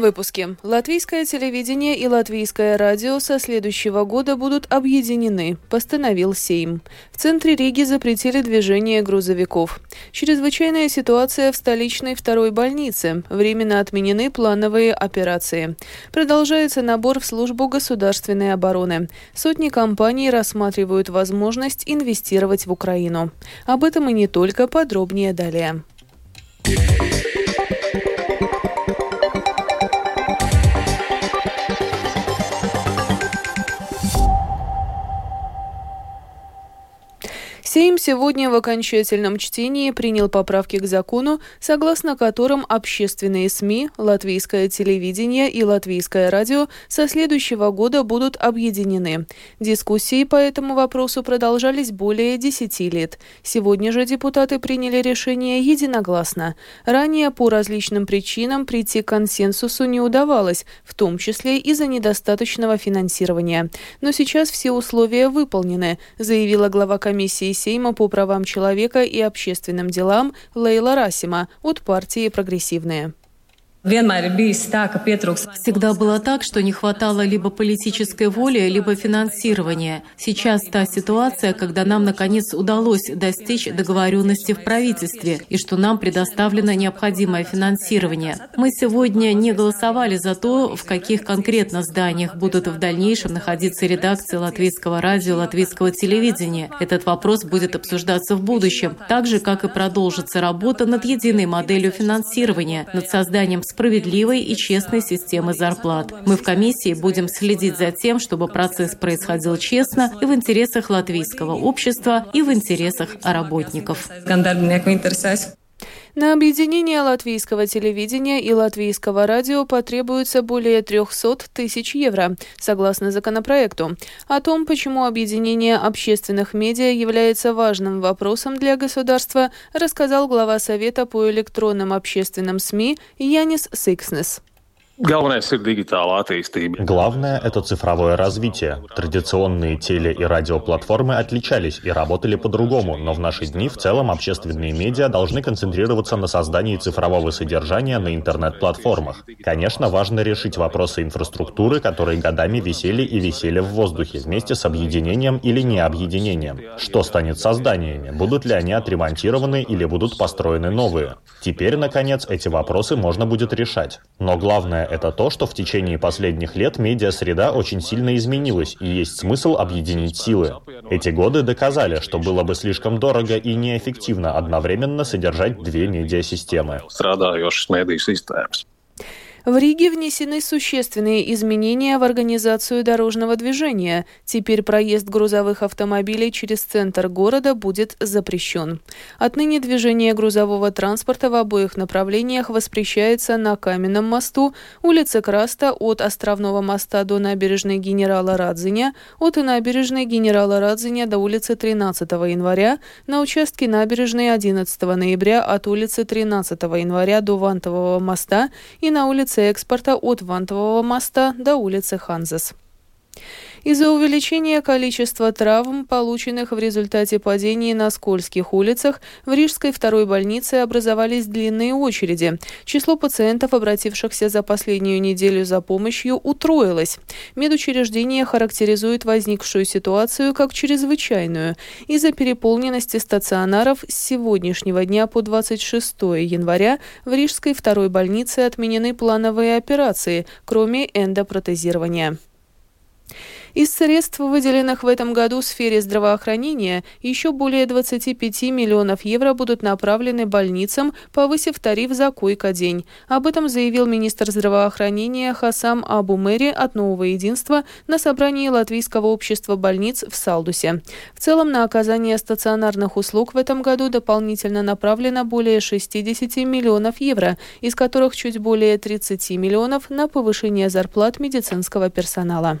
выпуске латвийское телевидение и латвийское радио со следующего года будут объединены, постановил Сейм. В центре Риги запретили движение грузовиков. Чрезвычайная ситуация в столичной второй больнице. Временно отменены плановые операции. Продолжается набор в службу государственной обороны. Сотни компаний рассматривают возможность инвестировать в Украину. Об этом и не только подробнее далее. Сейм сегодня в окончательном чтении принял поправки к закону, согласно которым общественные СМИ, латвийское телевидение и латвийское радио со следующего года будут объединены. Дискуссии по этому вопросу продолжались более 10 лет. Сегодня же депутаты приняли решение единогласно. Ранее по различным причинам прийти к консенсусу не удавалось, в том числе из-за недостаточного финансирования. Но сейчас все условия выполнены, заявила глава комиссии Сейма по правам человека и общественным делам Лейла Расима от партии «Прогрессивные». Всегда было так, что не хватало либо политической воли, либо финансирования. Сейчас та ситуация, когда нам наконец удалось достичь договоренности в правительстве и что нам предоставлено необходимое финансирование. Мы сегодня не голосовали за то, в каких конкретно зданиях будут в дальнейшем находиться редакции латвийского радио, латвийского телевидения. Этот вопрос будет обсуждаться в будущем, так же, как и продолжится работа над единой моделью финансирования, над созданием справедливой и честной системы зарплат. Мы в комиссии будем следить за тем, чтобы процесс происходил честно и в интересах латвийского общества, и в интересах работников. На объединение латвийского телевидения и латвийского радио потребуется более 300 тысяч евро, согласно законопроекту. О том, почему объединение общественных медиа является важным вопросом для государства, рассказал глава Совета по электронным общественным СМИ Янис Сикснес. Главное – это цифровое развитие. Традиционные теле- и радиоплатформы отличались и работали по-другому, но в наши дни в целом общественные медиа должны концентрироваться на создании цифрового содержания на интернет-платформах. Конечно, важно решить вопросы инфраструктуры, которые годами висели и висели в воздухе, вместе с объединением или не объединением. Что станет с зданиями? Будут ли они отремонтированы или будут построены новые? Теперь, наконец, эти вопросы можно будет решать. Но главное это то, что в течение последних лет медиа-среда очень сильно изменилась, и есть смысл объединить силы. Эти годы доказали, что было бы слишком дорого и неэффективно одновременно содержать две медиасистемы. В Риге внесены существенные изменения в организацию дорожного движения. Теперь проезд грузовых автомобилей через центр города будет запрещен. Отныне движение грузового транспорта в обоих направлениях воспрещается на Каменном мосту, улице Краста от Островного моста до набережной генерала Радзиня, от набережной генерала Радзиня до улицы 13 января, на участке набережной 11 ноября от улицы 13 января до Вантового моста и на улице улицы экспорта от Вантового моста до улицы Ханзас. Из-за увеличения количества травм, полученных в результате падений на скользких улицах, в Рижской второй больнице образовались длинные очереди. Число пациентов, обратившихся за последнюю неделю за помощью, утроилось. Медучреждение характеризует возникшую ситуацию как чрезвычайную. Из-за переполненности стационаров с сегодняшнего дня по 26 января в Рижской второй больнице отменены плановые операции, кроме эндопротезирования. Из средств, выделенных в этом году в сфере здравоохранения, еще более 25 миллионов евро будут направлены больницам, повысив тариф за койко-день. Об этом заявил министр здравоохранения Хасам Абу-Мэри от «Нового единства» на собрании Латвийского общества больниц в Салдусе. В целом на оказание стационарных услуг в этом году дополнительно направлено более 60 миллионов евро, из которых чуть более 30 миллионов на повышение зарплат медицинского персонала.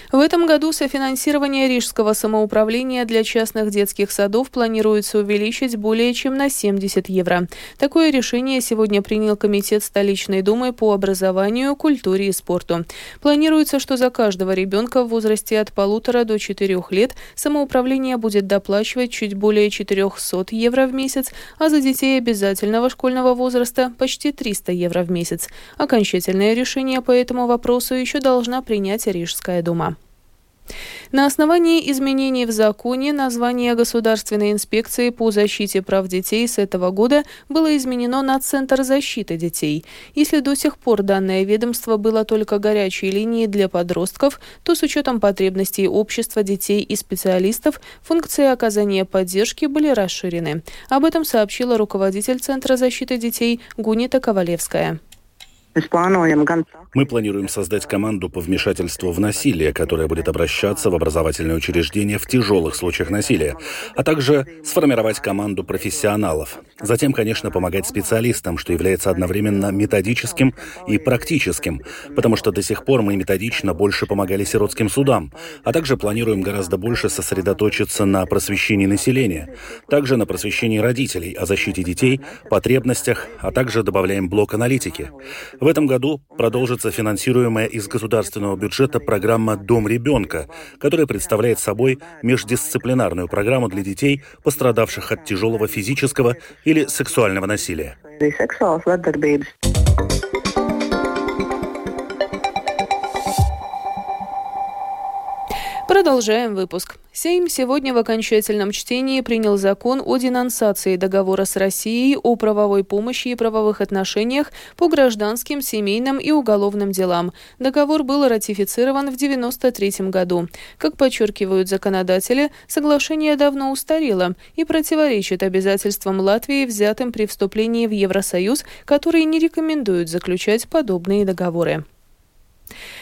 В этом году софинансирование Рижского самоуправления для частных детских садов планируется увеличить более чем на 70 евро. Такое решение сегодня принял Комитет столичной думы по образованию, культуре и спорту. Планируется, что за каждого ребенка в возрасте от полутора до четырех лет самоуправление будет доплачивать чуть более 400 евро в месяц, а за детей обязательного школьного возраста почти 300 евро в месяц. Окончательное решение по этому вопросу еще должна принять Рижская дума. На основании изменений в законе название Государственной инспекции по защите прав детей с этого года было изменено на Центр защиты детей. Если до сих пор данное ведомство было только горячей линией для подростков, то с учетом потребностей общества, детей и специалистов функции оказания поддержки были расширены. Об этом сообщила руководитель Центра защиты детей Гунита Ковалевская. Мы планируем создать команду по вмешательству в насилие, которая будет обращаться в образовательные учреждения в тяжелых случаях насилия, а также сформировать команду профессионалов. Затем, конечно, помогать специалистам, что является одновременно методическим и практическим, потому что до сих пор мы методично больше помогали сиротским судам, а также планируем гораздо больше сосредоточиться на просвещении населения, также на просвещении родителей, о защите детей, потребностях, а также добавляем блок аналитики. В этом году продолжится финансируемая из государственного бюджета программа «Дом ребенка», которая представляет собой междисциплинарную программу для детей, пострадавших от тяжелого физического или сексуального насилия. Продолжаем выпуск. Сейм сегодня в окончательном чтении принял закон о денонсации договора с Россией о правовой помощи и правовых отношениях по гражданским, семейным и уголовным делам. Договор был ратифицирован в 1993 году. Как подчеркивают законодатели, соглашение давно устарело и противоречит обязательствам Латвии, взятым при вступлении в Евросоюз, которые не рекомендуют заключать подобные договоры.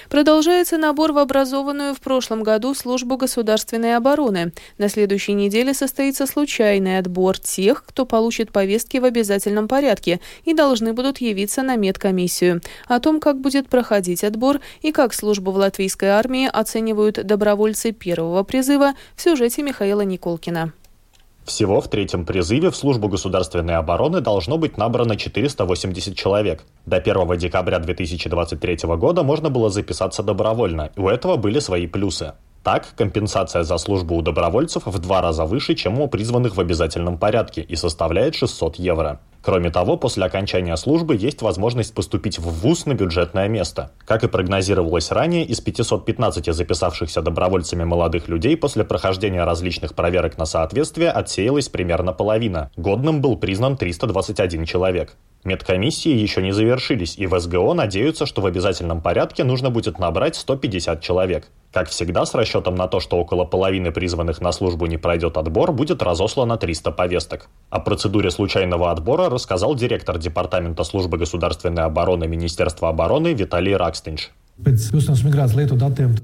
Продолжается набор в образованную в прошлом году службу государственной обороны. На следующей неделе состоится случайный отбор тех, кто получит повестки в обязательном порядке и должны будут явиться на медкомиссию. О том, как будет проходить отбор и как службу в латвийской армии оценивают добровольцы первого призыва, в сюжете Михаила Николкина. Всего в третьем призыве в службу государственной обороны должно быть набрано 480 человек. До 1 декабря 2023 года можно было записаться добровольно, и у этого были свои плюсы. Так, компенсация за службу у добровольцев в два раза выше, чем у призванных в обязательном порядке и составляет 600 евро. Кроме того, после окончания службы есть возможность поступить в ВУЗ на бюджетное место. Как и прогнозировалось ранее, из 515 записавшихся добровольцами молодых людей после прохождения различных проверок на соответствие отсеялась примерно половина. Годным был признан 321 человек. Медкомиссии еще не завершились, и в СГО надеются, что в обязательном порядке нужно будет набрать 150 человек. Как всегда, с расчетом на то, что около половины призванных на службу не пройдет отбор, будет разослано 300 повесток. О процедуре случайного отбора рассказал директор Департамента службы государственной обороны Министерства обороны Виталий Ракстинч.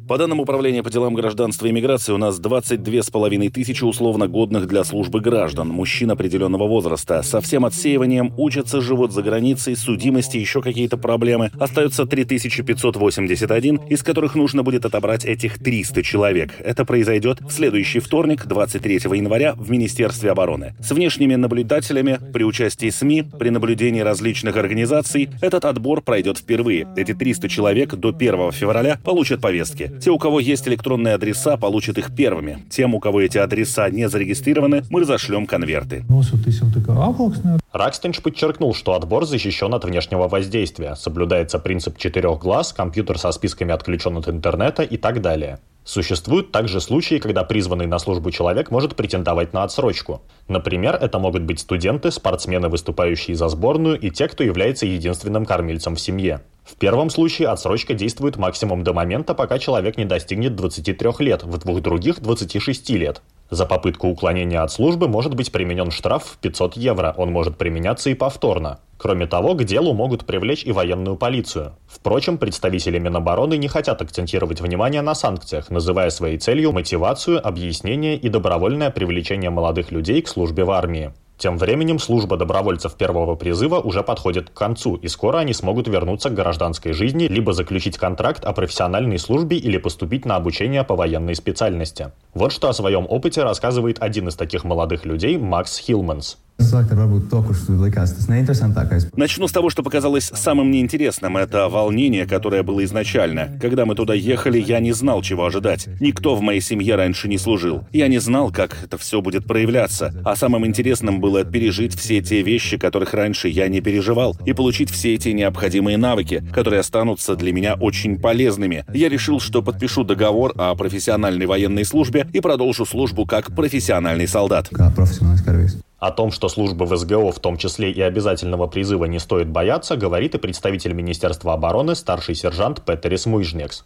По данным Управления по делам гражданства и миграции, у нас 22 с половиной тысячи условно годных для службы граждан, мужчин определенного возраста. Со всем отсеиванием учатся, живут за границей, судимости, еще какие-то проблемы. Остается 3581, из которых нужно будет отобрать этих 300 человек. Это произойдет в следующий вторник, 23 января, в Министерстве обороны. С внешними наблюдателями, при участии СМИ, при наблюдении различных организаций, этот отбор пройдет впервые. Эти 300 человек до 1 февраля получат повестки. Те, у кого есть электронные адреса, получат их первыми. Тем, у кого эти адреса не зарегистрированы, мы разошлем конверты. Ракстенч подчеркнул, что отбор защищен от внешнего воздействия, соблюдается принцип четырех глаз, компьютер со списками отключен от интернета и так далее. Существуют также случаи, когда призванный на службу человек может претендовать на отсрочку. Например, это могут быть студенты, спортсмены, выступающие за сборную, и те, кто является единственным кормильцем в семье. В первом случае отсрочка действует максимум до момента, пока человек не достигнет 23 лет, в двух других – 26 лет. За попытку уклонения от службы может быть применен штраф в 500 евро, он может применяться и повторно. Кроме того, к делу могут привлечь и военную полицию. Впрочем, представители Минобороны не хотят акцентировать внимание на санкциях, называя своей целью мотивацию, объяснение и добровольное привлечение молодых людей к службе в армии. Тем временем служба добровольцев первого призыва уже подходит к концу, и скоро они смогут вернуться к гражданской жизни, либо заключить контракт о профессиональной службе или поступить на обучение по военной специальности. Вот что о своем опыте рассказывает один из таких молодых людей Макс Хилманс. Начну с того, что показалось самым неинтересным. Это волнение, которое было изначально. Когда мы туда ехали, я не знал, чего ожидать. Никто в моей семье раньше не служил. Я не знал, как это все будет проявляться. А самым интересным было пережить все те вещи, которых раньше я не переживал, и получить все эти необходимые навыки, которые останутся для меня очень полезными. Я решил, что подпишу договор о профессиональной военной службе и продолжу службу как профессиональный солдат. О том, что службы в СГО, в том числе и обязательного призыва, не стоит бояться, говорит и представитель Министерства обороны, старший сержант Петерис Муижнекс.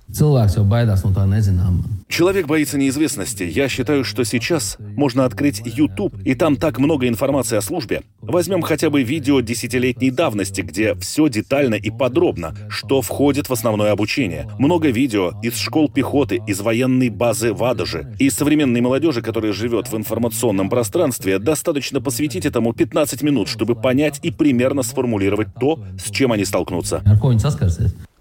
Человек боится неизвестности. Я считаю, что сейчас можно открыть YouTube, и там так много информации о службе. Возьмем хотя бы видео десятилетней давности, где все детально и подробно, что входит в основное обучение. Много видео из школ пехоты, из военной базы в Адаже. И современной молодежи, которая живет в информационном пространстве, достаточно посвятить этому 15 минут, чтобы понять и примерно сформулировать то, с чем они столкнутся.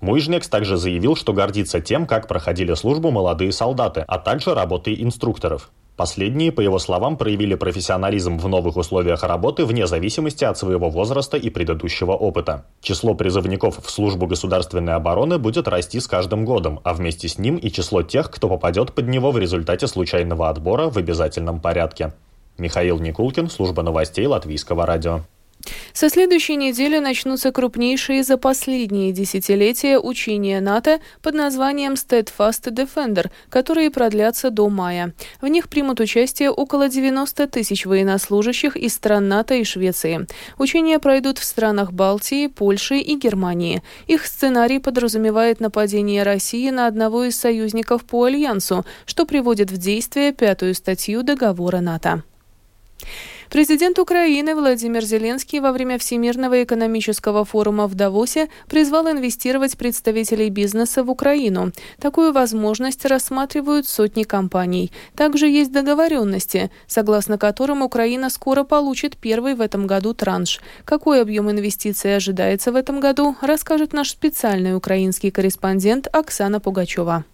Муижнекс также заявил, что гордится тем, как проходили службу молодые солдаты, а также работой инструкторов. Последние, по его словам, проявили профессионализм в новых условиях работы вне зависимости от своего возраста и предыдущего опыта. Число призывников в службу государственной обороны будет расти с каждым годом, а вместе с ним и число тех, кто попадет под него в результате случайного отбора в обязательном порядке. Михаил Никулкин, служба новостей Латвийского радио. Со следующей недели начнутся крупнейшие за последние десятилетия учения НАТО под названием Steadfast Defender, которые продлятся до мая. В них примут участие около 90 тысяч военнослужащих из стран НАТО и Швеции. Учения пройдут в странах Балтии, Польши и Германии. Их сценарий подразумевает нападение России на одного из союзников по Альянсу, что приводит в действие пятую статью договора НАТО. Президент Украины Владимир Зеленский во время Всемирного экономического форума в Давосе призвал инвестировать представителей бизнеса в Украину. Такую возможность рассматривают сотни компаний. Также есть договоренности, согласно которым Украина скоро получит первый в этом году транш. Какой объем инвестиций ожидается в этом году, расскажет наш специальный украинский корреспондент Оксана Пугачева.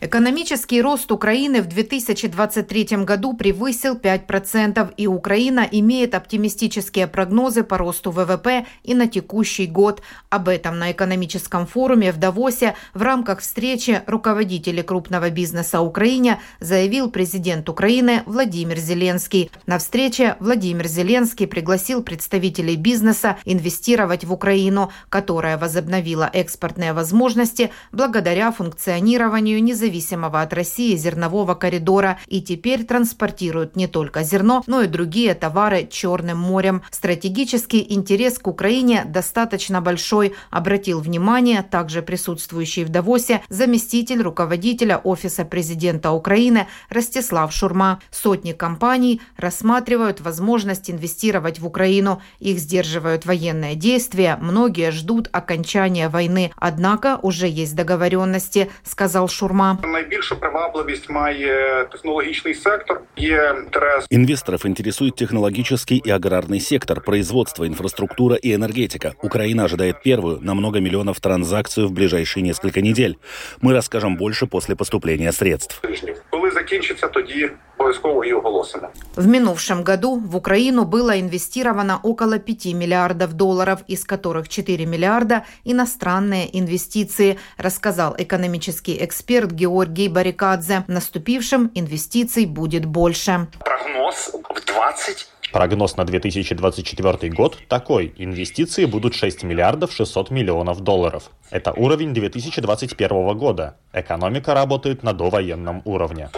Экономический рост Украины в 2023 году превысил 5%, и Украина имеет оптимистические прогнозы по росту ВВП и на текущий год. Об этом на экономическом форуме в Давосе в рамках встречи руководителей крупного бизнеса Украине заявил президент Украины Владимир Зеленский. На встрече Владимир Зеленский пригласил представителей бизнеса инвестировать в Украину, которая возобновила экспортные возможности благодаря функционированию независимых независимого от России зернового коридора и теперь транспортируют не только зерно, но и другие товары Черным морем. Стратегический интерес к Украине достаточно большой, обратил внимание также присутствующий в Давосе заместитель руководителя Офиса президента Украины Ростислав Шурма. Сотни компаний рассматривают возможность инвестировать в Украину. Их сдерживают военные действия, многие ждут окончания войны. Однако уже есть договоренности, сказал Шурма. Найбільшу привабливість має технологічний сектор. Є інтерес инвесторов интересует технологический и аграрный сектор, производство, инфраструктура и энергетика. Украина ожидает первую на много миллионов транзакцию в ближайшие несколько недель. Мы расскажем больше после поступления средств. Коли закінчиться, тоді обов'язково оголосимо. В минувшем году в Украину было инвестировано около 5 миллиардов долларов, из которых 4 миллиарда – иностранные инвестиции, рассказал экономический эксперт Георгий Барикадзе. В наступившем инвестиций будет больше. Прогноз в 20 Прогноз на 2024 год такой. Инвестиции будут 6 миллиардов 600 миллионов долларов. Это уровень 2021 года. Экономика работает на довоенном уровне.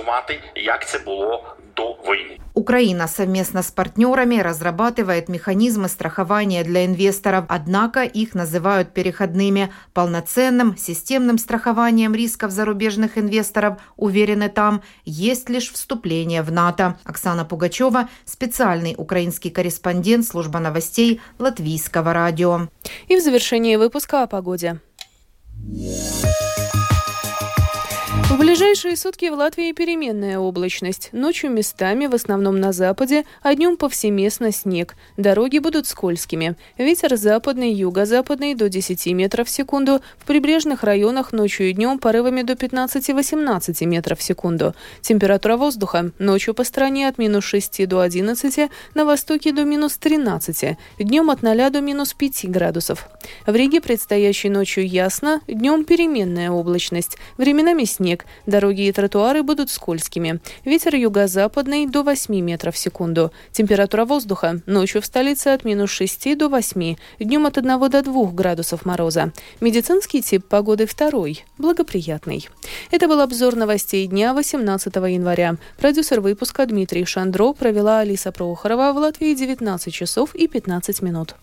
Украина совместно с партнерами разрабатывает механизмы страхования для инвесторов, однако их называют переходными. Полноценным системным страхованием рисков зарубежных инвесторов, уверены там, есть лишь вступление в НАТО. Оксана Пугачева, специальный украинский корреспондент служба новостей Латвийского радио. И в завершении выпуска о погоде. Ближайшие сутки в Латвии переменная облачность. Ночью местами, в основном на западе, а днем повсеместно снег. Дороги будут скользкими. Ветер западный, юго-западный до 10 метров в секунду. В прибрежных районах ночью и днем порывами до 15-18 метров в секунду. Температура воздуха ночью по стране от минус 6 до 11, на востоке до минус 13, днем от 0 до минус 5 градусов. В Риге предстоящей ночью ясно, днем переменная облачность. Временами снег. Дороги и тротуары будут скользкими. Ветер юго-западный до 8 метров в секунду. Температура воздуха ночью в столице от минус 6 до 8, днем от 1 до 2 градусов мороза. Медицинский тип погоды второй, благоприятный. Это был обзор новостей дня 18 января. Продюсер выпуска Дмитрий Шандро провела Алиса Прохорова в Латвии 19 часов и 15 минут.